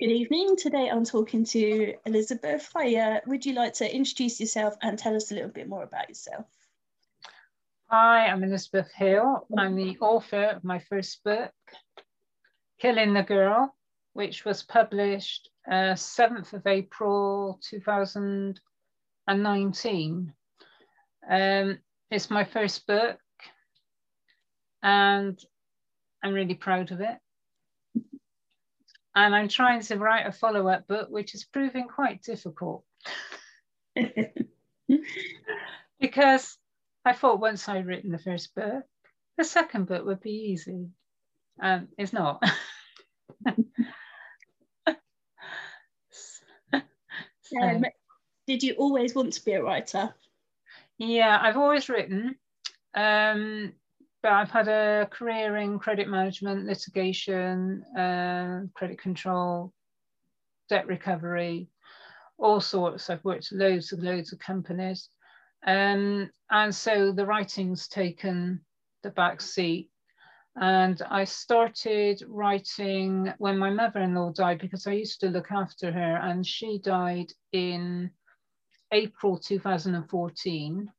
Good evening. Today I'm talking to Elizabeth. Hi, would you like to introduce yourself and tell us a little bit more about yourself? Hi, I'm Elizabeth Hill. I'm the author of my first book, Killing the Girl, which was published uh, 7th of April 2019. Um, it's my first book and I'm really proud of it and I'm trying to write a follow up book, which is proving quite difficult. because I thought once I'd written the first book, the second book would be easy. Um, it's not. so. um, did you always want to be a writer? Yeah, I've always written. Um, but I've had a career in credit management, litigation, uh, credit control, debt recovery, all sorts. I've worked loads and loads of companies. Um, and so the writing's taken the back seat. And I started writing when my mother in law died because I used to look after her, and she died in April 2014.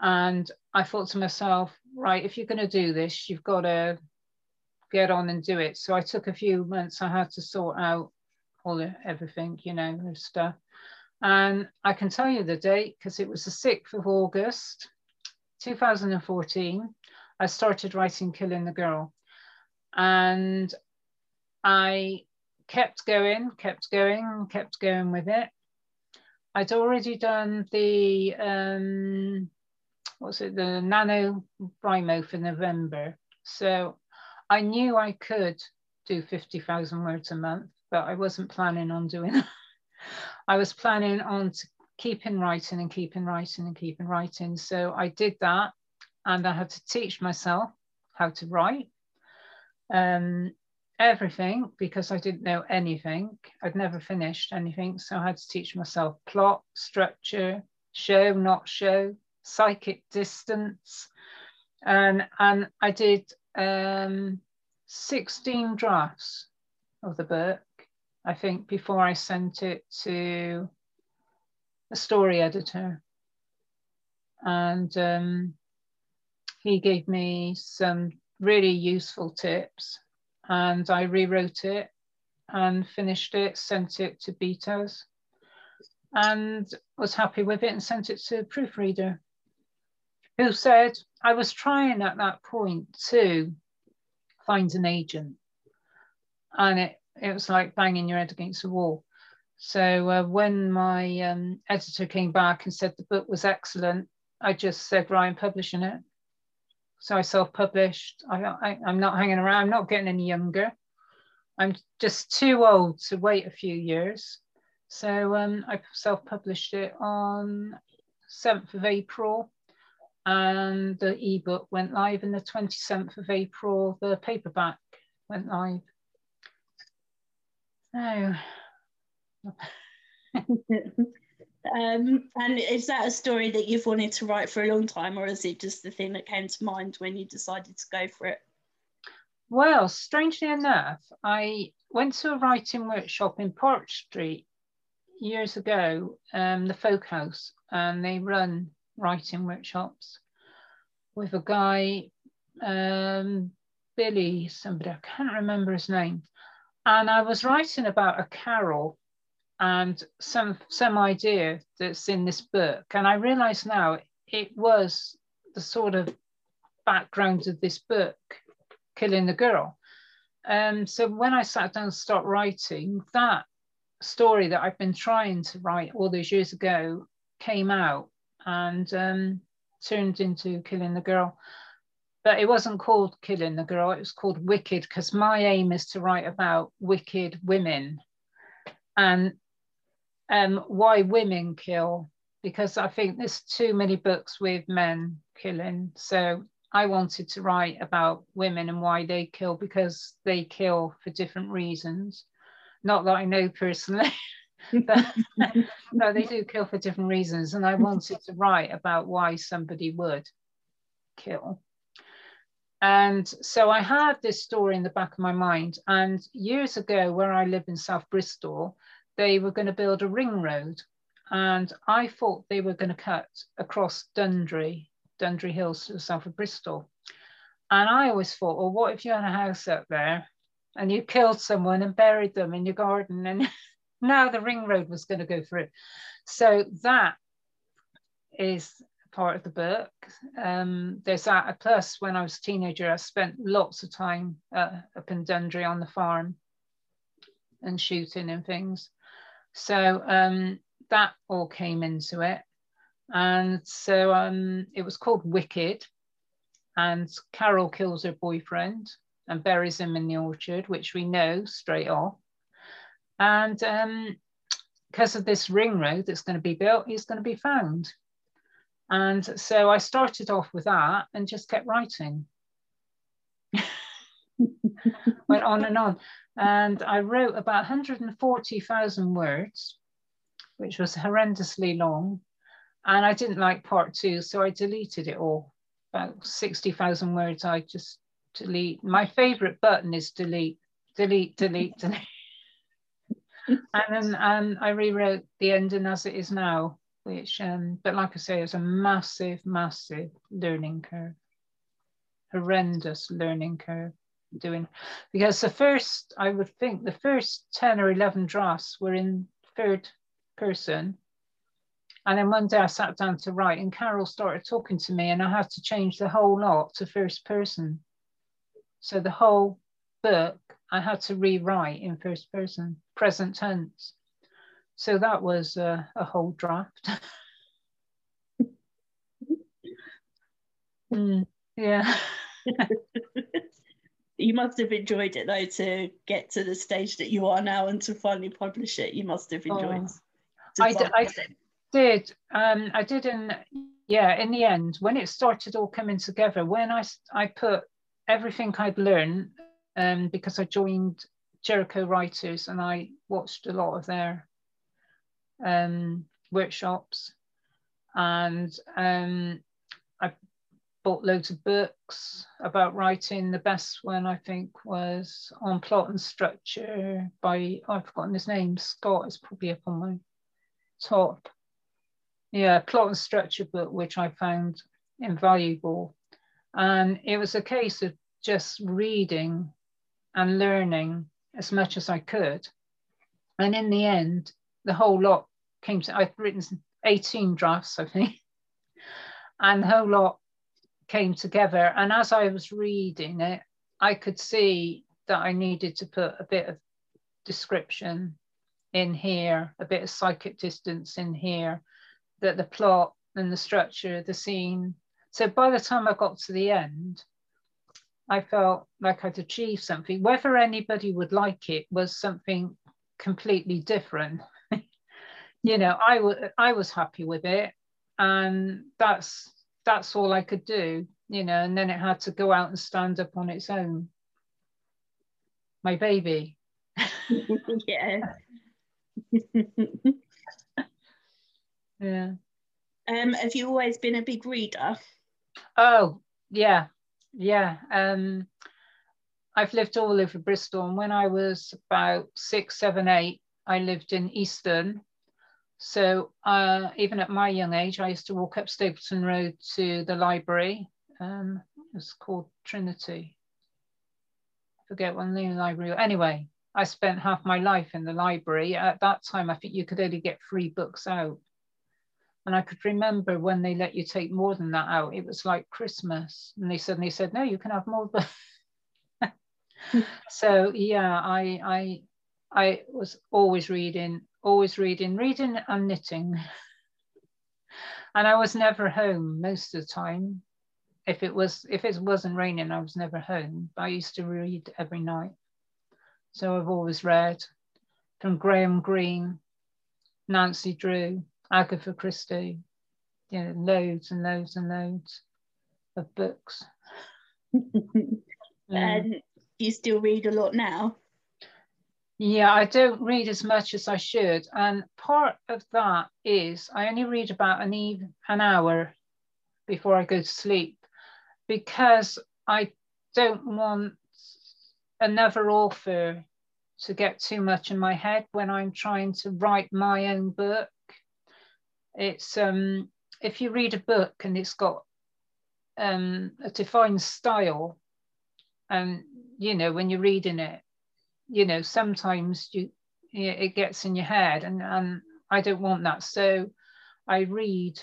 And I thought to myself, right, if you're going to do this, you've got to get on and do it. So I took a few months. I had to sort out all the, everything, you know, and stuff. And I can tell you the date because it was the 6th of August, 2014. I started writing Killing the Girl. And I kept going, kept going, kept going with it. I'd already done the um, was it the Nano Brimo for November. So I knew I could do 50,000 words a month, but I wasn't planning on doing that. I was planning on keeping writing and keeping writing and keeping writing. So I did that and I had to teach myself how to write. Um, everything because I didn't know anything. I'd never finished anything. So I had to teach myself plot, structure, show, not show, psychic distance. And, and I did um, 16 drafts of the book, I think, before I sent it to a story editor. And um, he gave me some really useful tips and I rewrote it and finished it, sent it to betas and was happy with it and sent it to proofreader who said, I was trying at that point to find an agent. And it, it was like banging your head against a wall. So uh, when my um, editor came back and said the book was excellent, I just said, I'm publishing it. So I self-published. I, I, I'm not hanging around. I'm not getting any younger. I'm just too old to wait a few years. So um, I self-published it on 7th of April and the ebook went live in the 27th of April, the paperback went live. So. um, and is that a story that you've wanted to write for a long time, or is it just the thing that came to mind when you decided to go for it? Well, strangely enough, I went to a writing workshop in Park Street years ago, um, the Folk House, and they run writing workshops with a guy, um, Billy, somebody, I can't remember his name. And I was writing about a carol and some some idea that's in this book. And I realize now it was the sort of background of this book, Killing the Girl. Um, so when I sat down to start writing, that story that I've been trying to write all those years ago came out and um, turned into Killing the Girl. But it wasn't called Killing the Girl, it was called Wicked, because my aim is to write about wicked women and um, why women kill, because I think there's too many books with men killing. So I wanted to write about women and why they kill, because they kill for different reasons. Not that I know personally. but no, they do kill for different reasons. And I wanted to write about why somebody would kill. and so I had this story in the back of my mind. And years ago, where I live in South Bristol, they were going to build a ring road. And I thought they were going to cut across Dundry, Dundry Hills, to the south of Bristol. And I always thought, well, what if you had a house up there and you killed someone and buried them in your garden? And now the ring road was going to go through. So that is part of the book. Um, there's that. Plus, when I was a teenager, I spent lots of time uh, up in Dundry on the farm and shooting and things. So um, that all came into it. And so um, it was called Wicked. And Carol kills her boyfriend and buries him in the orchard, which we know straight off. And because um, of this ring road that's going to be built, he's going to be found. And so I started off with that and just kept writing. Went on and on. And I wrote about 140,000 words, which was horrendously long. And I didn't like part two, so I deleted it all. About 60,000 words, I just delete. My favorite button is delete, delete, delete, delete. And then um, I rewrote the ending as it is now which, um, but like I say, it's a massive, massive learning curve, horrendous learning curve doing, because the first, I would think the first 10 or 11 drafts were in third person. And then one day I sat down to write and Carol started talking to me and I had to change the whole lot to first person. So the whole book I had to rewrite in first person, present tense. So that was uh, a whole draft. mm, yeah. you must have enjoyed it though to get to the stage that you are now and to finally publish it. You must have enjoyed. Oh, I, d- I did. Um, I did in yeah. In the end, when it started all coming together, when I I put everything I'd learned, um, because I joined Jericho Writers and I watched a lot of their um, workshops and um, I bought loads of books about writing. The best one I think was on plot and structure by, oh, I've forgotten his name, Scott is probably up on my top. Yeah, plot and structure book, which I found invaluable. And it was a case of just reading and learning as much as I could. And in the end, the whole lot came to, I've written 18 drafts, I think, and the whole lot came together. And as I was reading it, I could see that I needed to put a bit of description in here, a bit of psychic distance in here, that the plot and the structure, the scene. So by the time I got to the end, I felt like I'd achieved something. Whether anybody would like it was something completely different you know, I was I was happy with it, and that's that's all I could do, you know. And then it had to go out and stand up on its own. My baby. yeah. yeah. Um, have you always been a big reader? Oh, yeah, yeah. Um, I've lived all over Bristol, and when I was about six, seven, eight, I lived in Easton, so uh, even at my young age, I used to walk up Stapleton Road to the library. Um, it's called Trinity. I forget what the library. Anyway, I spent half my life in the library. At that time, I think you could only get free books out. And I could remember when they let you take more than that out, it was like Christmas. And they suddenly said, no, you can have more so yeah, I, I, I was always reading always reading, reading and knitting. and I was never home most of the time. If it was if it wasn't raining, I was never home. I used to read every night. So I've always read from Graham Greene, Nancy Drew, Agatha Christie, you know, loads and loads and loads of books. Mm. Um, and you still read a lot now? Yeah, I don't read as much as I should. And part of that is I only read about an, even, an hour before I go to sleep because I don't want another author to get too much in my head when I'm trying to write my own book. It's um, if you read a book and it's got um, a defined style, and you know when you're reading it, you know sometimes you it gets in your head, and and I don't want that. So I read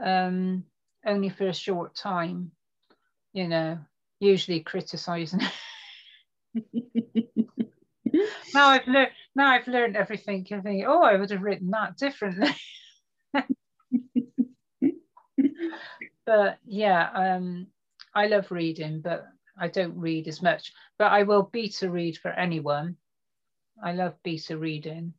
um, only for a short time, you know, usually criticizing. now I've learned now I've learned everything and think, oh, I would have written that differently. but yeah, um, I love reading, but I don't read as much. But I will beta read for anyone. I love beta reading.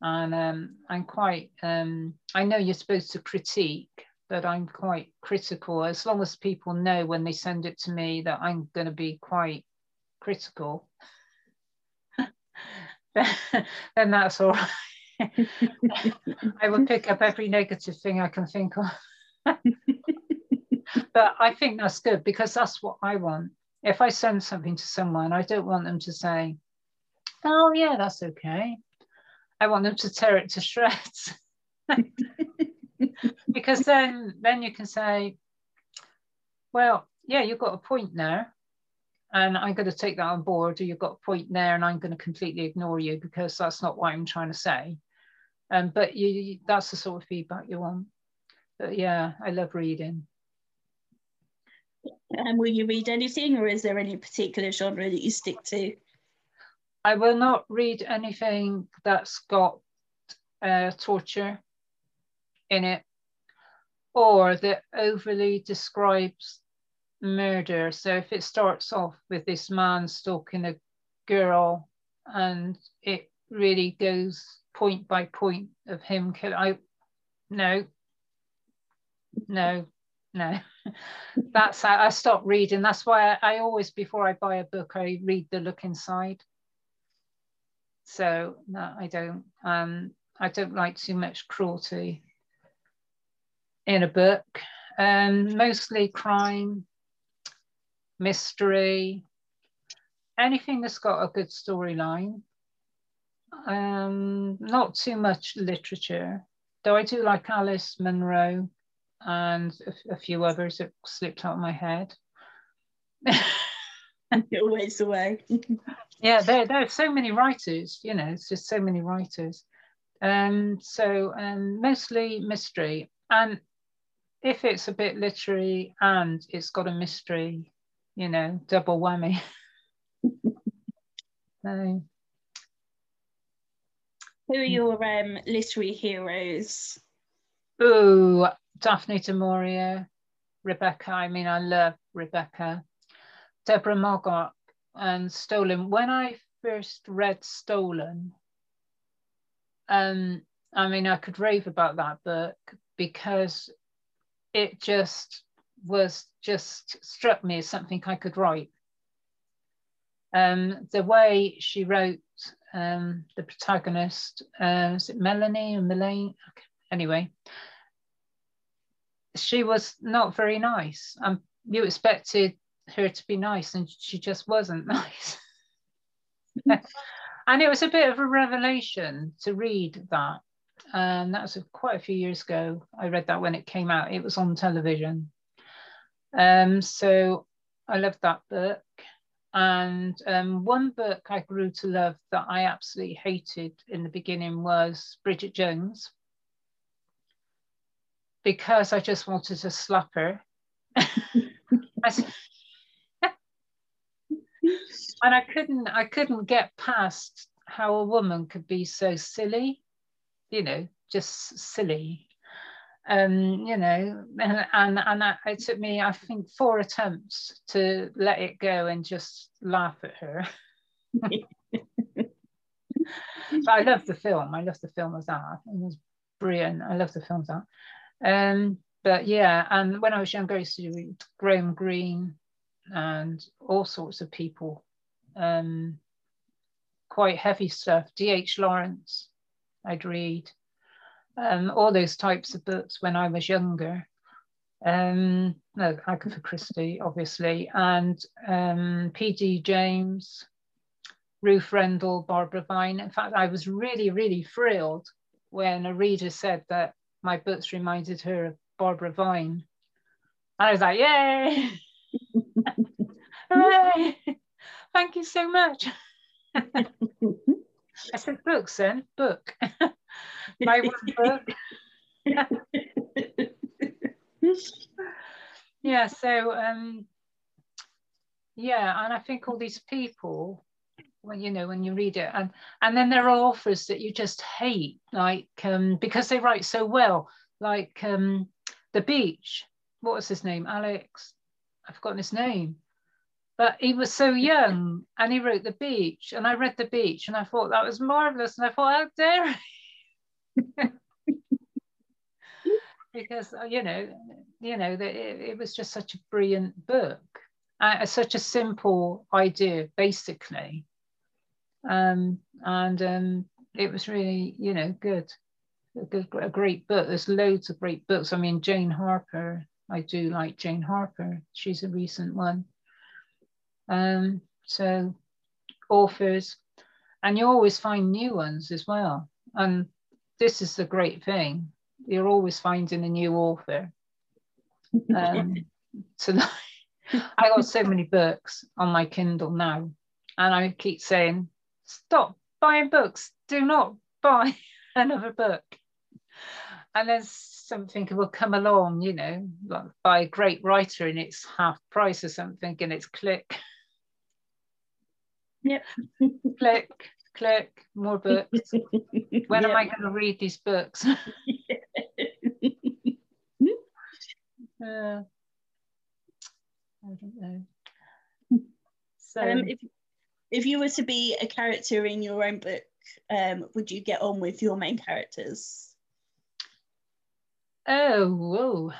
And um, I'm quite, um, I know you're supposed to critique, but I'm quite critical. As long as people know when they send it to me that I'm going to be quite critical, then that's all right. I will pick up every negative thing I can think of. but I think that's good because that's what I want. If I send something to someone, I don't want them to say, oh, yeah, that's okay. I want them to tear it to shreds. because then then you can say, well, yeah, you've got a point there. And I'm going to take that on board, or you've got a point there, and I'm going to completely ignore you because that's not what I'm trying to say. Um, but you, that's the sort of feedback you want. But yeah, I love reading. And will you read anything, or is there any particular genre that you stick to? I will not read anything that's got uh, torture in it or that overly describes murder. So if it starts off with this man stalking a girl and it really goes point by point of him killing, I no, no, no. That's how I stopped reading. That's why I, I always, before I buy a book, I read the look inside. So no, I don't. Um, I don't like too much cruelty in a book. Um, mostly crime, mystery, anything that's got a good storyline. Um, not too much literature, though I do like Alice Munro and a, a few others that slipped out of my head. And it always the way. yeah, there, there are so many writers, you know, it's just so many writers. Um, so um, mostly mystery. And if it's a bit literary and it's got a mystery, you know, double whammy. so. Who are your um, literary heroes? Oh, Daphne du Maurier, Rebecca. I mean, I love Rebecca. Deborah Moggach and Stolen. When I first read Stolen, um, I mean, I could rave about that book because it just was just struck me as something I could write. Um, the way she wrote um, the protagonist, uh, is it Melanie or Melaine? Okay. Anyway, she was not very nice. Um, you expected her to be nice, and she just wasn't nice. and it was a bit of a revelation to read that. And that was quite a few years ago. I read that when it came out. It was on television. Um, so I loved that book. And um, one book I grew to love that I absolutely hated in the beginning was Bridget Jones because I just wanted to slap her. and I couldn't I couldn't get past how a woman could be so silly, you know, just silly. Um, you know, and and, and I, it took me, I think, four attempts to let it go and just laugh at her. but I love the film. I love the film as that. It was brilliant. I love the film as that. Um, but yeah, and when I was younger, I used to read Graham Greene and all sorts of people um, quite heavy stuff. D.H. Lawrence, I'd read um, all those types of books when I was younger. um, no, Agatha Christie, obviously, and um, P.D. James, Ruth Rendell, Barbara Vine. In fact, I was really, really thrilled when a reader said that my books reminded her of Barbara Vine. And I was like, yay! Hooray! Thank you so much. I said, books then, book. My one book. yeah, so um, yeah, and I think all these people, when you know, when you read it, and and then there are authors that you just hate, like um, because they write so well, like um, The Beach. What was his name? Alex. I've forgotten his name. But he was so young and he wrote The Beach. And I read The Beach and I thought that was marvelous. And I thought, how dare? because uh, you know, you know that it, it, was just such a brilliant book, uh, such a simple idea, basically, um, and um, it was really, you know, good, a, good, a great book. There's loads of great books. I mean, Jane Harper. I do like Jane Harper. She's a recent one. Um, so authors, and you always find new ones as well. And this is the great thing you're always finding a new author. Um, so I got so many books on my Kindle now, and I keep saying, "Stop buying books! Do not buy another book." And then something will come along, you know, like by a great writer, and it's half price or something, and it's click. Yep. click, click, more books. When yep. am I going to read these books? Uh, I don't know. So, um, if if you were to be a character in your own book, um, would you get on with your main characters? Oh, whoa.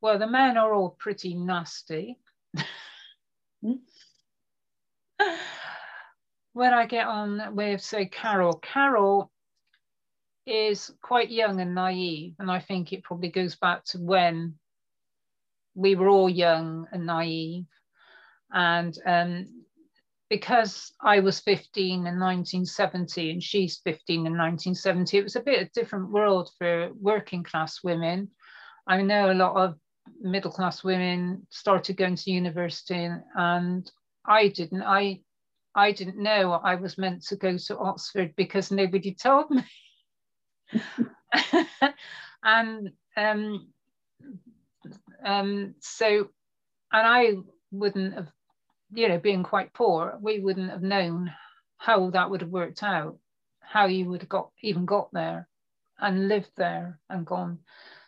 Well, the men are all pretty nasty. When I get on with, say, Carol, Carol is quite young and naive, and I think it probably goes back to when we were all young and naive. And um, because I was 15 in 1970 and she's 15 in 1970, it was a bit of a different world for working class women. I know a lot of middle class women started going to university and I didn't. I I didn't know I was meant to go to Oxford because nobody told me. and um, um, so, and I wouldn't have, you know, being quite poor, we wouldn't have known how that would have worked out, how you would have got even got there and lived there and gone.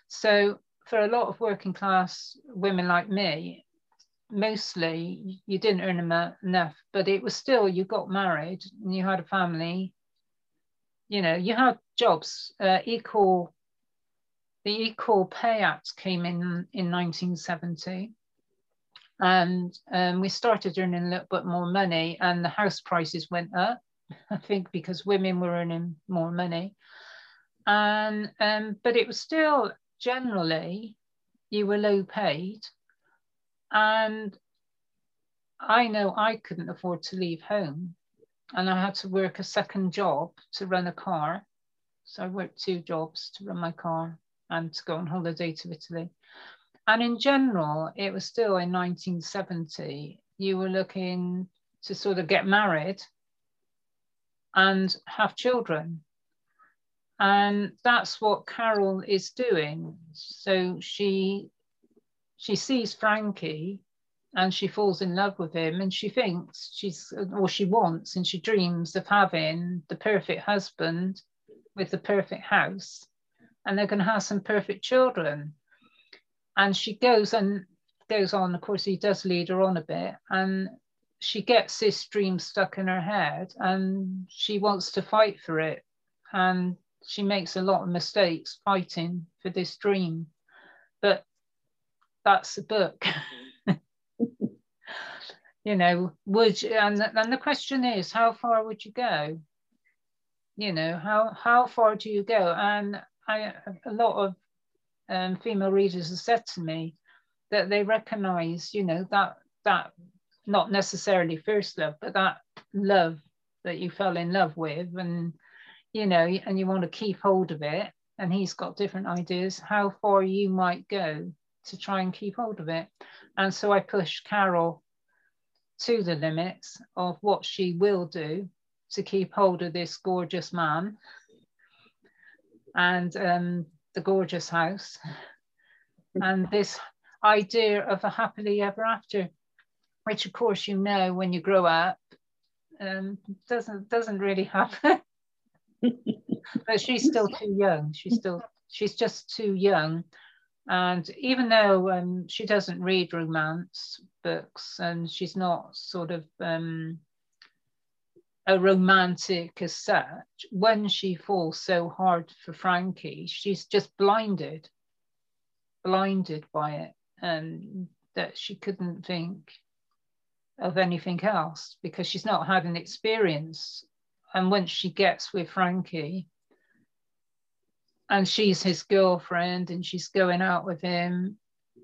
So for a lot of working class women like me, mostly you didn't earn enough, but it was still you got married and you had a family. You know, you had jobs, uh, equal the Equal Pay Act came in in 1970 and um, we started earning a little bit more money and the house prices went up, I think because women were earning more money. And, um, but it was still generally, you were low paid. And I know I couldn't afford to leave home and I had to work a second job to run a car. So I worked two jobs to run my car and to go on holiday to Italy. And in general, it was still in 1970, you were looking to sort of get married and have children. And that's what Carol is doing. So she she sees Frankie and she falls in love with him and she thinks she's or she wants and she dreams of having the perfect husband with the perfect house and they're going to have some perfect children. And she goes and goes on, of course, he does lead her on a bit, and she gets this dream stuck in her head and she wants to fight for it. And she makes a lot of mistakes fighting for this dream. That's the book. you know, would you, and, and the question is, how far would you go? You know, how how far do you go? And I a lot of um, female readers have said to me that they recognize, you know, that that not necessarily first love, but that love that you fell in love with, and you know, and you want to keep hold of it. And he's got different ideas how far you might go to try and keep hold of it. And so I push Carol to the limits of what she will do to keep hold of this gorgeous man and um, the gorgeous house and this idea of a happily ever after, which of course you know when you grow up um, doesn't doesn't really happen. but she's still too young. She's still she's just too young and even though um, she doesn't read romance books and she's not sort of um, a romantic as such, when she falls so hard for Frankie, she's just blinded, blinded by it, and that she couldn't think of anything else because she's not had an experience. And once she gets with Frankie, and she's his girlfriend and she's going out with him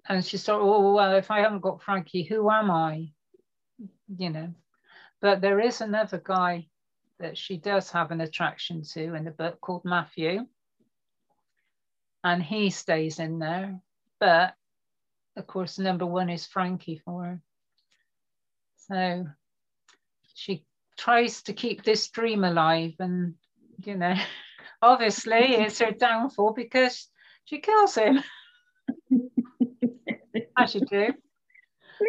and she's thought oh well if i haven't got frankie who am i? You know. But there is another guy that she does have an attraction to in the book called matthew and he stays in there but of course number one is frankie for her. So she tries to keep this dream alive and you know obviously it's her downfall because she kills him. As you do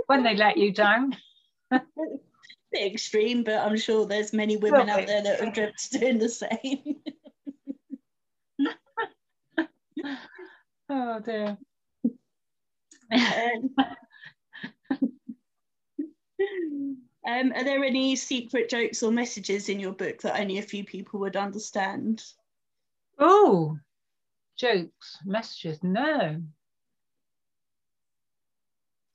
when they let you down. bit extreme, but I'm sure there's many women out there that are dreamt doing the same. oh dear. Um, um, are there any secret jokes or messages in your book that only a few people would understand? Oh, jokes, messages. No.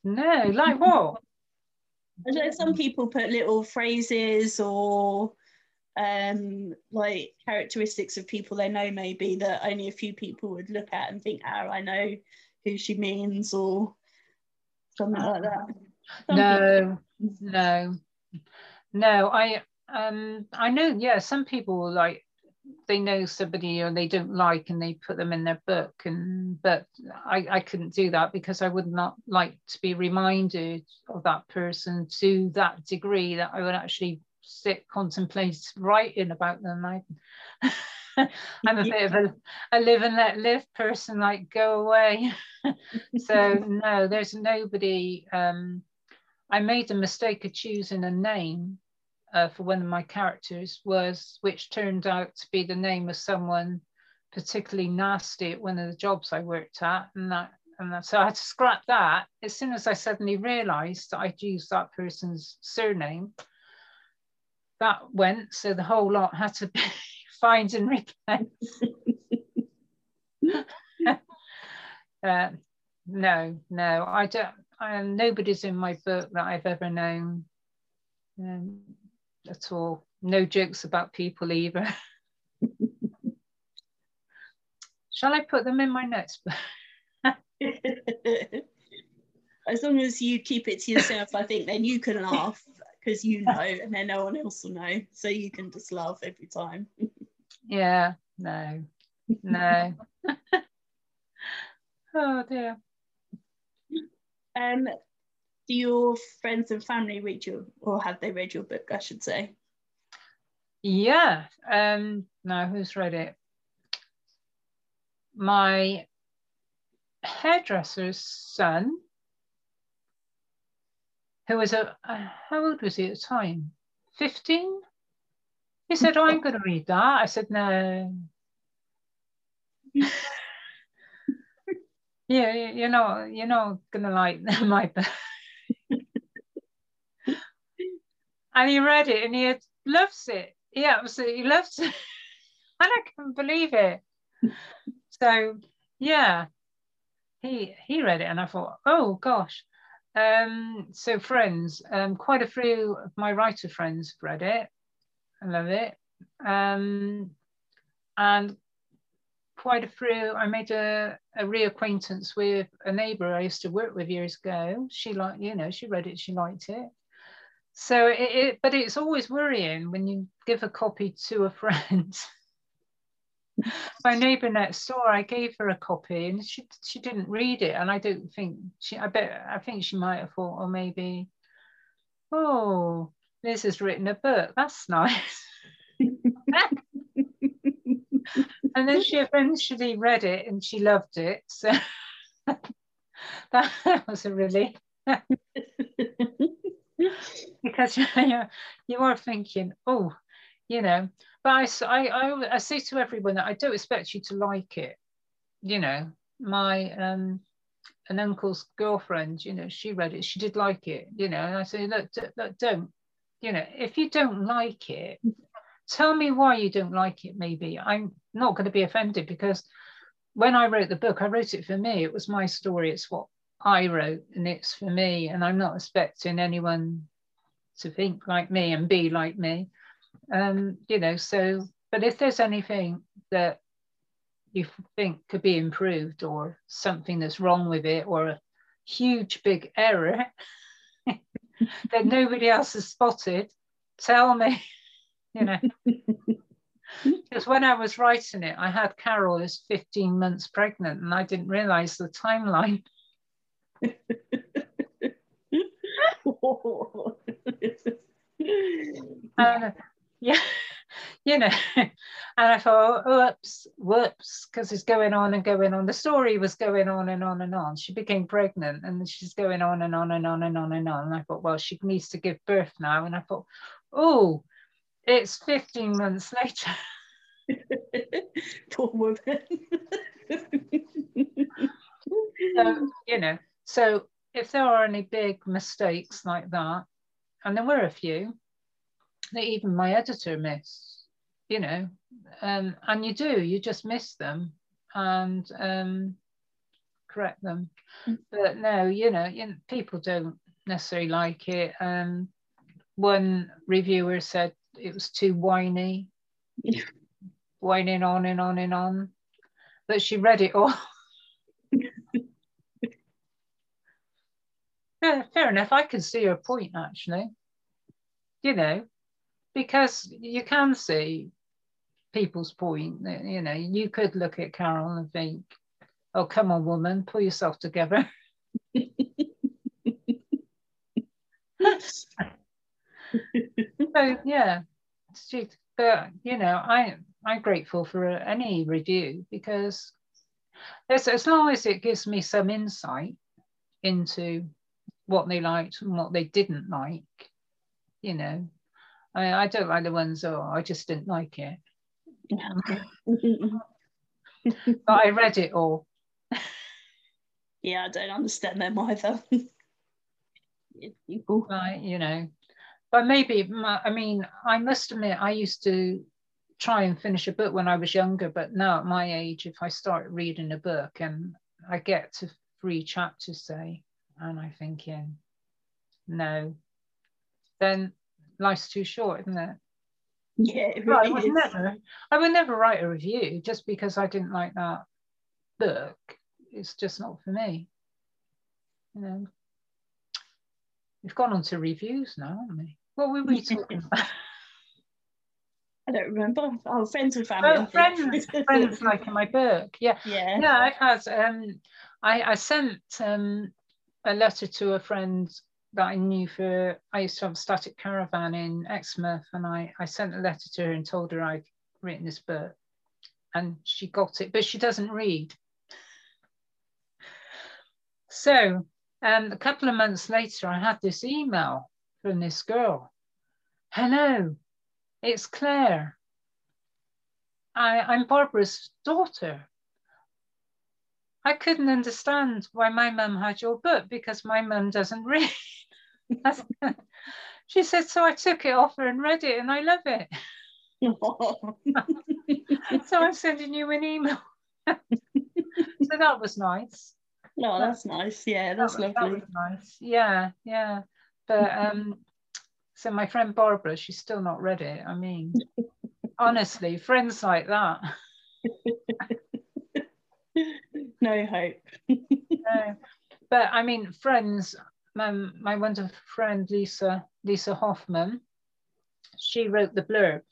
No, like what? I know some people put little phrases or um, like characteristics of people they know, maybe that only a few people would look at and think, oh, I know who she means, or something like that. Some no, people. no, no. I um I know, yeah, some people like they know somebody or they don't like and they put them in their book. And but I, I couldn't do that because I would not like to be reminded of that person to that degree that I would actually sit contemplate writing about them. I I'm a bit of a, a live and let live person like go away. So no there's nobody um I made the mistake of choosing a name uh, for one of my characters was, which turned out to be the name of someone particularly nasty at one of the jobs I worked at. And that, and that, so I had to scrap that as soon as I suddenly realized that I'd used that person's surname. That went, so the whole lot had to be find and replace. uh, no, no, I don't. I, nobody's in my book that I've ever known. Um, at all. No jokes about people either. Shall I put them in my notes? as long as you keep it to yourself, I think then you can laugh because you know, and then no one else will know. So you can just laugh every time. yeah, no, no. oh dear. Um, do your friends and family read your or have they read your book i should say? Yeah um now who's read it? My hairdresser's son who was a uh, how old was he at the time? 15 he said oh i'm going to read that. I said no. Yeah you know you're not gonna like my book and he read it and he loves it. He absolutely loves it. and I can't believe it. So yeah, he he read it and I thought, oh gosh. Um, so friends, um, quite a few of my writer friends read it. I love it. Um, and quite a few. I made a, a reacquaintance with a neighbour I used to work with years ago. She liked, you know, she read it, she liked it. So it, it but it's always worrying when you give a copy to a friend. My neighbour next door, I gave her a copy and she she didn't read it, and I don't think she. I bet I think she might have thought, or maybe, oh, Liz has written a book. That's nice. and then she eventually read it and she loved it. So that, was a relief. because you, you are thinking, oh, you know, but I, I, I, say to everyone that I don't expect you to like it. You know, my um, an uncle's girlfriend, you know, she read it, she did like it, you know, and I say, look, look, don't, you know, if you don't like it, tell me why you don't like it maybe. I'm not going to be offended because when i wrote the book i wrote it for me. It was my story. It's what i wrote and it's for me and i'm not expecting anyone to think like me and be like me um you know so but if there's anything that you think could be improved or something that's wrong with it or a huge big error that nobody else has spotted tell me you know. Because when I was writing it, I had Carol as 15 months pregnant and I didn't realize the timeline. And, uh, yeah, you know, and I thought, oh, whoops, whoops, because it's going on and going on. The story was going on and on and on. She became pregnant and she's going on and on and on and on and on. And I thought, well, she needs to give birth now. And I thought, oh, it's 15 months later. Poor woman. so, you know, so if there are any big mistakes like that, and there were a few that even my editor missed, you know, um, and you do, you just miss them and um, correct them. Mm. But no, you know, you know, people don't necessarily like it. Um, one reviewer said it was too whiny, whining on and on and on. But she read it all. yeah, fair enough. I can see your point actually. You know, because you can see people's point. You know, you could look at Carol and think, "Oh, come on, woman, pull yourself together." so yeah, but you know, I I'm grateful for any review because as, as long as it gives me some insight into what they liked and what they didn't like, you know, I, mean, I don't like the ones, oh, I just didn't like it. but I read it all. yeah, I don't understand them either. Right, you know, but maybe I mean I must admit I used to try and finish a book when I was younger, but now at my age, if I start reading a book and I get to three chapters, say, and I'm thinking, no, then life's too short, isn't it? Yeah, it really I would is. never, I would never write a review just because I didn't like that book. It's just not for me. You know, we've gone on to reviews now, haven't we? What were we talking about? I don't remember. Oh, friends and family. Oh, friends, friends like in my book. Yeah. Yeah. Yeah, I had um I, I sent um a letter to a friend that I knew for I used to have a static caravan in Exmouth and I, I sent a letter to her and told her I'd written this book and she got it, but she doesn't read. So um, a couple of months later, I had this email from this girl. Hello, it's Claire. I, I'm Barbara's daughter. I couldn't understand why my mum had your book because my mum doesn't read. she said, so I took it off her and read it and I love it. so I'm sending you an email. so that was nice. No, that's nice. Yeah, that's that was, lovely. That nice. Yeah, yeah. But um, so my friend Barbara, she's still not read it. I mean, honestly, friends like that. No hope. no. But I mean, friends, my, my wonderful friend Lisa, Lisa Hoffman, she wrote the blurb.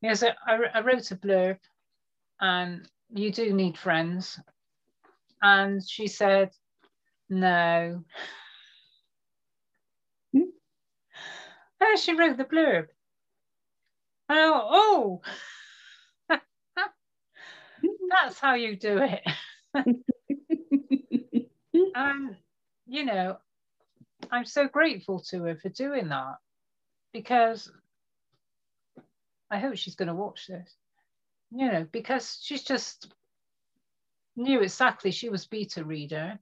Yes, I, I wrote a blurb and you do need friends. And she said, no. Hmm? And she wrote the blurb. Oh, oh, that's how you do it. and, you know, I'm so grateful to her for doing that because I hope she's going to watch this, you know, because she's just knew exactly, she was beta reader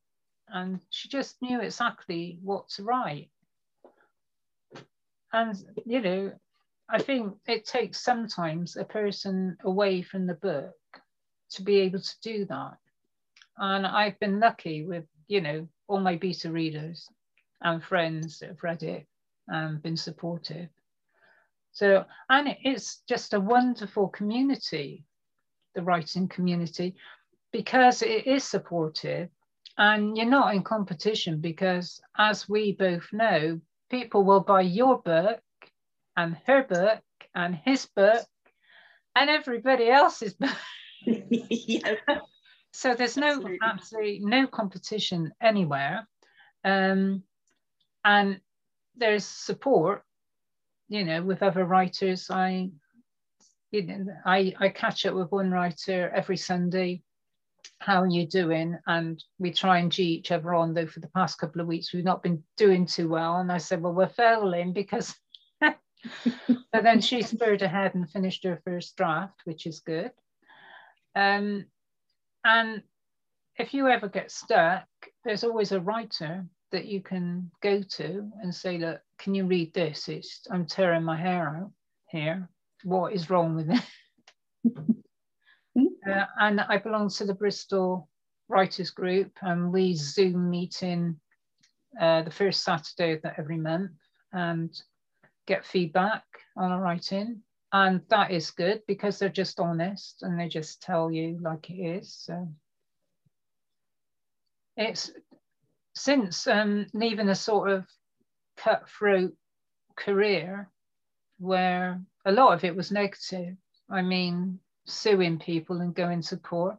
and she just knew exactly what to write. And, you know, I think it takes sometimes a person away from the book to be able to do that. And I've been lucky with, you know, all my beta readers and friends that have read it and been supportive. So, and it's just a wonderful community, the writing community, because it is supportive and you're not in competition because, as we both know, people will buy your book and her book and his book and everybody else's book. yeah. So there's no absolutely. absolutely no competition anywhere. Um, and there's support, you know, with other writers. I you know, I, I catch up with one writer every Sunday. How are you doing? And we try and G each other on, though, for the past couple of weeks, we've not been doing too well. And I said, Well, we're failing because but then she spurred ahead and finished her first draft, which is good. Um, and if you ever get stuck, there's always a writer that you can go to and say, look, can you read this? It's I'm tearing my hair out here. What is wrong with it? uh, and I belong to the Bristol Writers Group, and we Zoom meeting uh, the first Saturday of every month. And get feedback on a writing. And that is good because they're just honest and they just tell you like it is. So it's since um, leaving a sort of cutthroat career where a lot of it was negative. I mean, suing people and going to court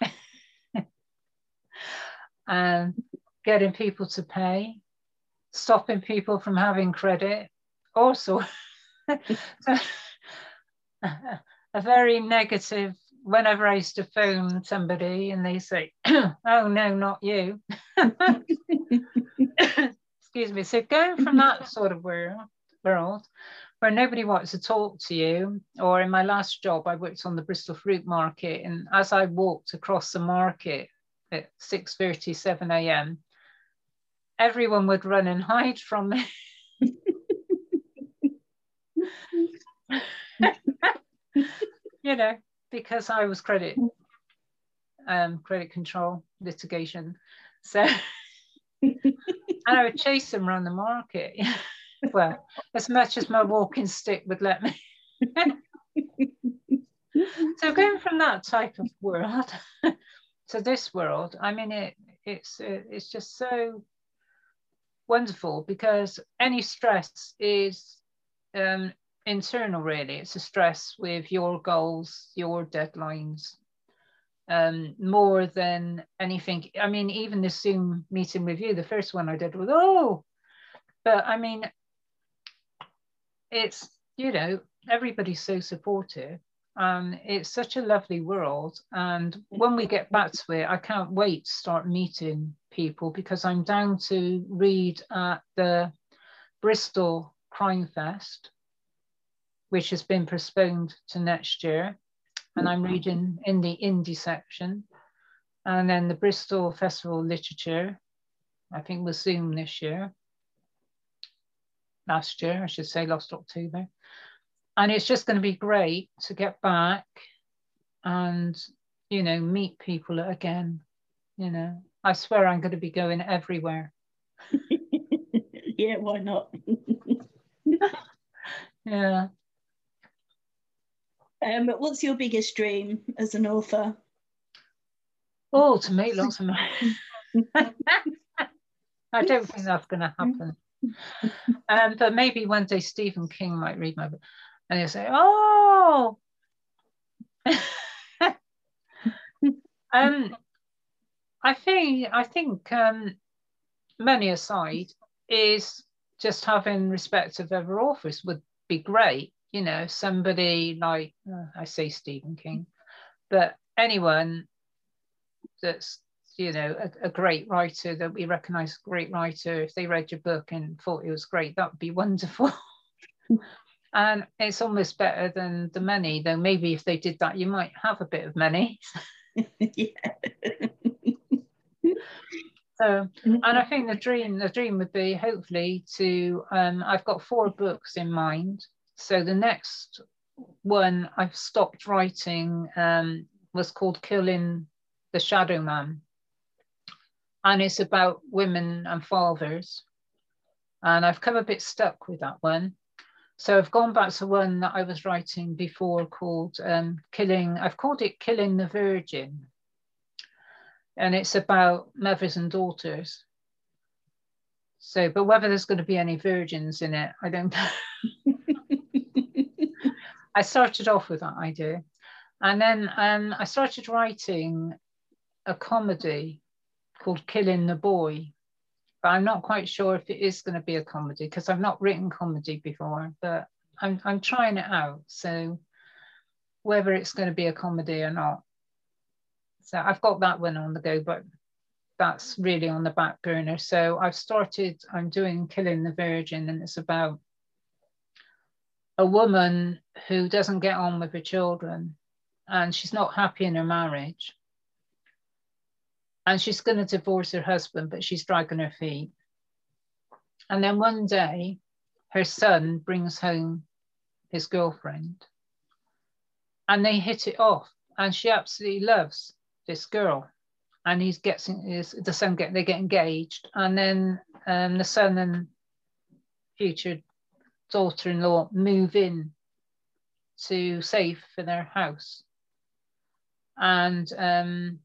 and getting people to pay, stopping people from having credit, also a very negative whenever I used to phone somebody and they say, oh no, not you. Excuse me. So going from that sort of world, where nobody wants to talk to you, or in my last job, I worked on the Bristol Fruit Market, and as I walked across the market at 6:30, 7 a.m., everyone would run and hide from me. You know, because I was credit um, credit control litigation. So and I would chase them around the market. well, as much as my walking stick would let me. so going from that type of world to this world, I mean, it it's it's just so wonderful because any stress is um, internal really. It's a stress with your goals your deadlines um, more than anything. I mean even the zoom meeting with you the first one i did was oh! But i mean it's you know everybody's so supportive. And it's such a lovely world. And when we get back to it i can't wait to start meeting people because i'm down to read at the bristol crime fest which has been postponed to next year. And I'm mm-hmm. reading in the indie section. And then the Bristol Festival Literature, I think was Zoom this year. Last year, I should say, last October. And it's just going to be great to get back and, you know, meet people again. You know, I swear I'm going to be going everywhere. yeah, why not? yeah Um, what's your biggest dream as an author? Oh, to make lots of money. I don't think that's going to happen. Um, but maybe one day Stephen King might read my book and he'll say, "Oh." um, I think I think um, money aside is just having respect of other authors would be great. You know, somebody like uh, I say Stephen King, but anyone that's you know a, a, great writer that we recognize a great writer if they read your book and thought it was great that would be wonderful. And it's almost better than the money though maybe if they did that you might have a bit of money. Yeah. so and i think the dream the dream would be hopefully to um, i've got four books in mind so the next one i've stopped writing um, was called killing the shadow man and it's about women and fathers. And I've come a bit stuck with that one. So I've gone back to one that I was writing before called um, Killing, I've called it Killing the Virgin. And it's about mothers and daughters. So, but whether there's going to be any virgins in it, I don't know. I started off with that idea. And then um, I started writing a comedy called Killing the Boy. But I'm not quite sure if it is going to be a comedy because I've not written comedy before, but I'm, I'm trying it out. So whether it's going to be a comedy or not. So I've got that one on the go, but that's really on the back burner. So I've started, I'm doing Killing the Virgin, and it's about a woman who doesn't get on with her children and she's not happy in her marriage and she's going to divorce her husband, but she's dragging her feet. And then one day, her son brings home his girlfriend, and they hit it off. And she absolutely loves this girl, and he's getting his, the son get they get engaged, and then um, the son and future daughter-in-law move in to save for their house, and um,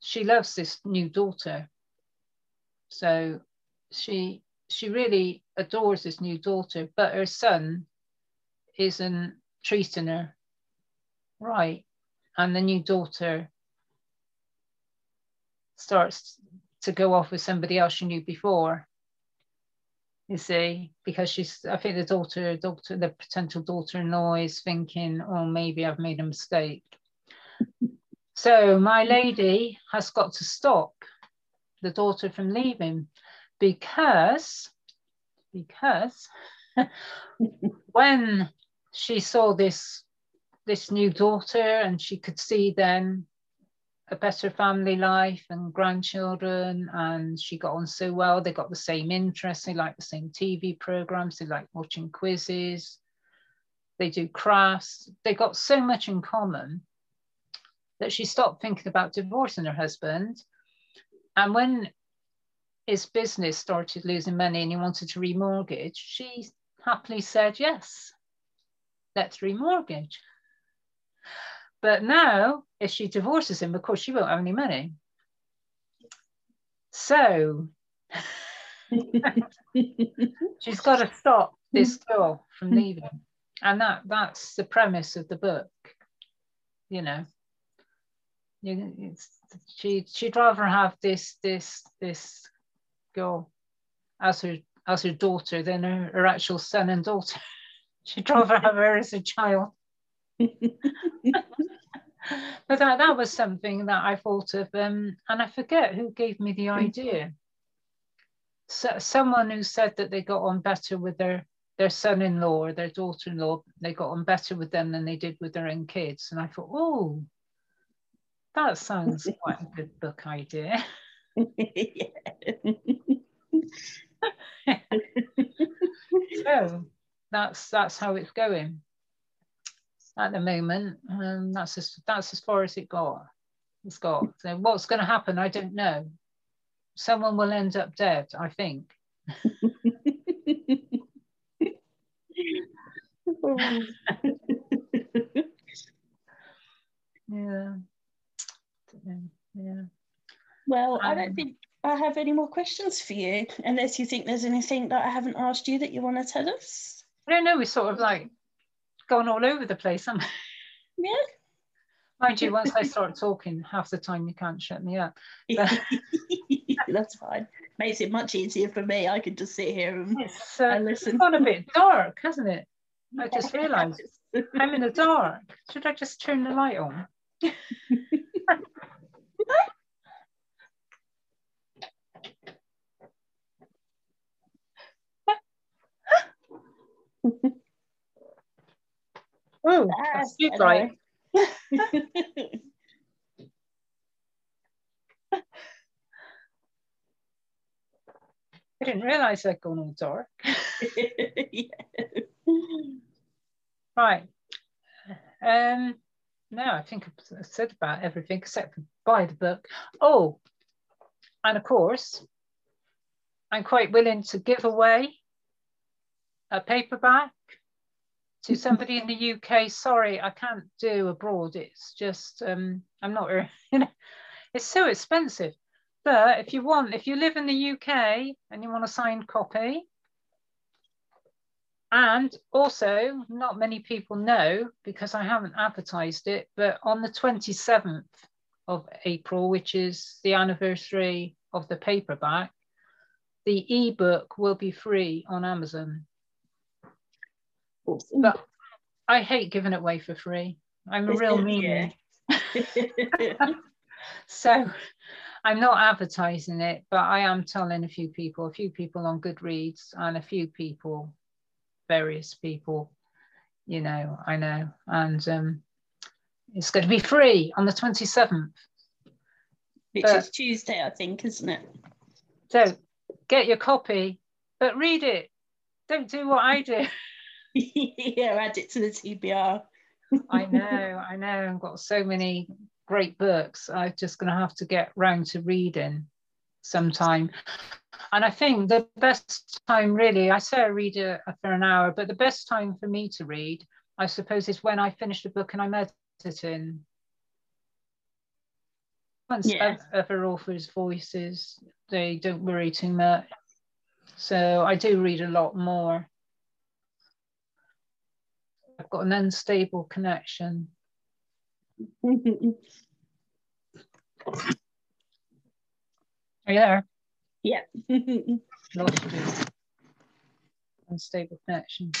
she loves this new daughter. So she she really adores this new daughter, but her son isn't treating her right. And the new daughter starts to go off with somebody else she knew before. You see, because she's I think the daughter, daughter, the potential daughter-in-law is thinking, oh, maybe I've made a mistake. So my lady has got to stop the daughter from leaving because, because when she saw this, this new daughter and she could see then a better family life and grandchildren and she got on so well. They got the same interests. They like the same tv programs. They like watching quizzes. They do crafts. They got so much in common that she stopped thinking about divorcing her husband. And when his business started losing money and he wanted to remortgage, she happily said, Yes, let's remortgage. But now, if she divorces him, of course, she won't have any money. So she's got to stop this girl from leaving. And that that's the premise of the book, you know you, she she'd rather have this this this girl as her as her daughter than her, her actual son and daughter. she'd rather have her as a child. but that, that was something that I thought of, um, and I forget who gave me the idea. So, someone who said that they got on better with their their son-in-law or their daughter-in-law, they got on better with them than they did with their own kids. And I thought, oh, that sounds quite a good book idea. so that's that's how it's going at the moment. Um, that's as that's as far as it got. It's got. So what's going to happen? I don't know. Someone will end up dead. I think. yeah. Yeah. Well, um, I don't um, think I have any more questions for you, unless you think there's anything that I haven't asked you that you want to tell us. I don't know. We sort of like gone all over the place. Am I? Yeah. Mind you, once I start talking, half the time you can't shut me up. That's fine. Makes it much easier for me. I can just sit here and, uh, and listen. It's gone a bit dark, hasn't it? I just realised I'm in the dark. Should I just turn the light on? Oh, that's you right. I didn't realise I'd gone all dark. yeah. Right. Um, no, I think I've said about everything except for buy the book. Oh, and of course, I'm quite willing to give away a paperback to somebody in the UK. Sorry, I can't do abroad. It's just um, I'm not. You know, it's so expensive. But if you want, if you live in the UK and you want a signed copy, and also, not many people know because I haven't advertised it, but on the 27th of April, which is the anniversary of the paperback, the ebook will be free on Amazon. Awesome. But I hate giving it away for free. I'm a real mean. so I'm not advertising it, but I am telling a few people, a few people on Goodreads and a few people various people, you know, I know. And um, it's going to be free on the 27th. Which but, is Tuesday, I think, isn't it? So get your copy, but read it. Don't do what I do. yeah, add it to the TBR. I know, I know. I've got so many great books. I'm just going to have to get round to reading sometime. And I think the best time, really, I say I read a, for an hour, but the best time for me to read, I suppose, is when I finish a book and I'm editing. Once yeah. other authors' voices, they don't worry too much. So I do read a lot more. I've got an unstable connection. Are you there? Yeah. Unstable connection.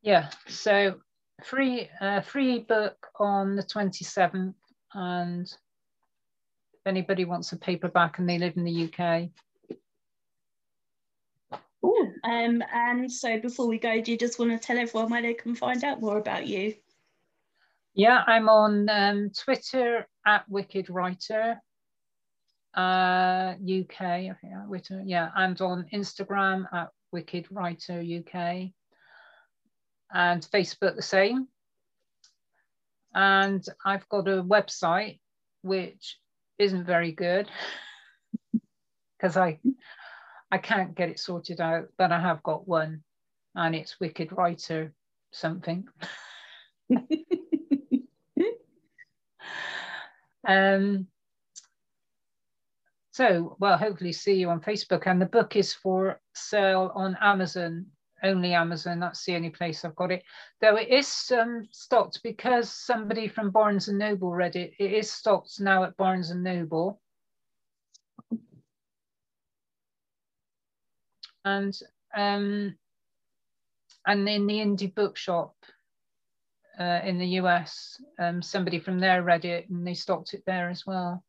Yeah, so free uh, free book on the 27th and if anybody wants a paperback and they live in the UK. Ooh, um, and so before we go, do you just want to tell everyone where they can find out more about you? Yeah, I'm on um, Twitter at Wicked Writer uh, UK, I think, Witter, yeah, and on Instagram at Wicked Writer UK, and Facebook the same. And I've got a website which isn't very good because I I can't get it sorted out, but I have got one, and it's Wicked Writer something. um, so, well, hopefully see you on Facebook. And the book is for sale on Amazon, only Amazon. That's the only place I've got it. Though it is um, stocked because somebody from Barnes and Noble read it. It is stocked now at Barnes and Noble. And um, and in the indie bookshop uh, in the US, um, somebody from there read it and they stocked it there as well.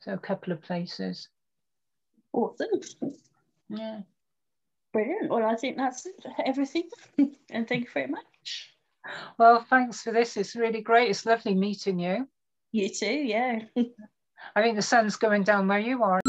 So a couple of places. Awesome. Yeah. Brilliant. Well, I think that's everything. and thank you very much. Well, thanks for this. It's really great. It's lovely meeting you. You too, yeah. I think the sun's going down where you are.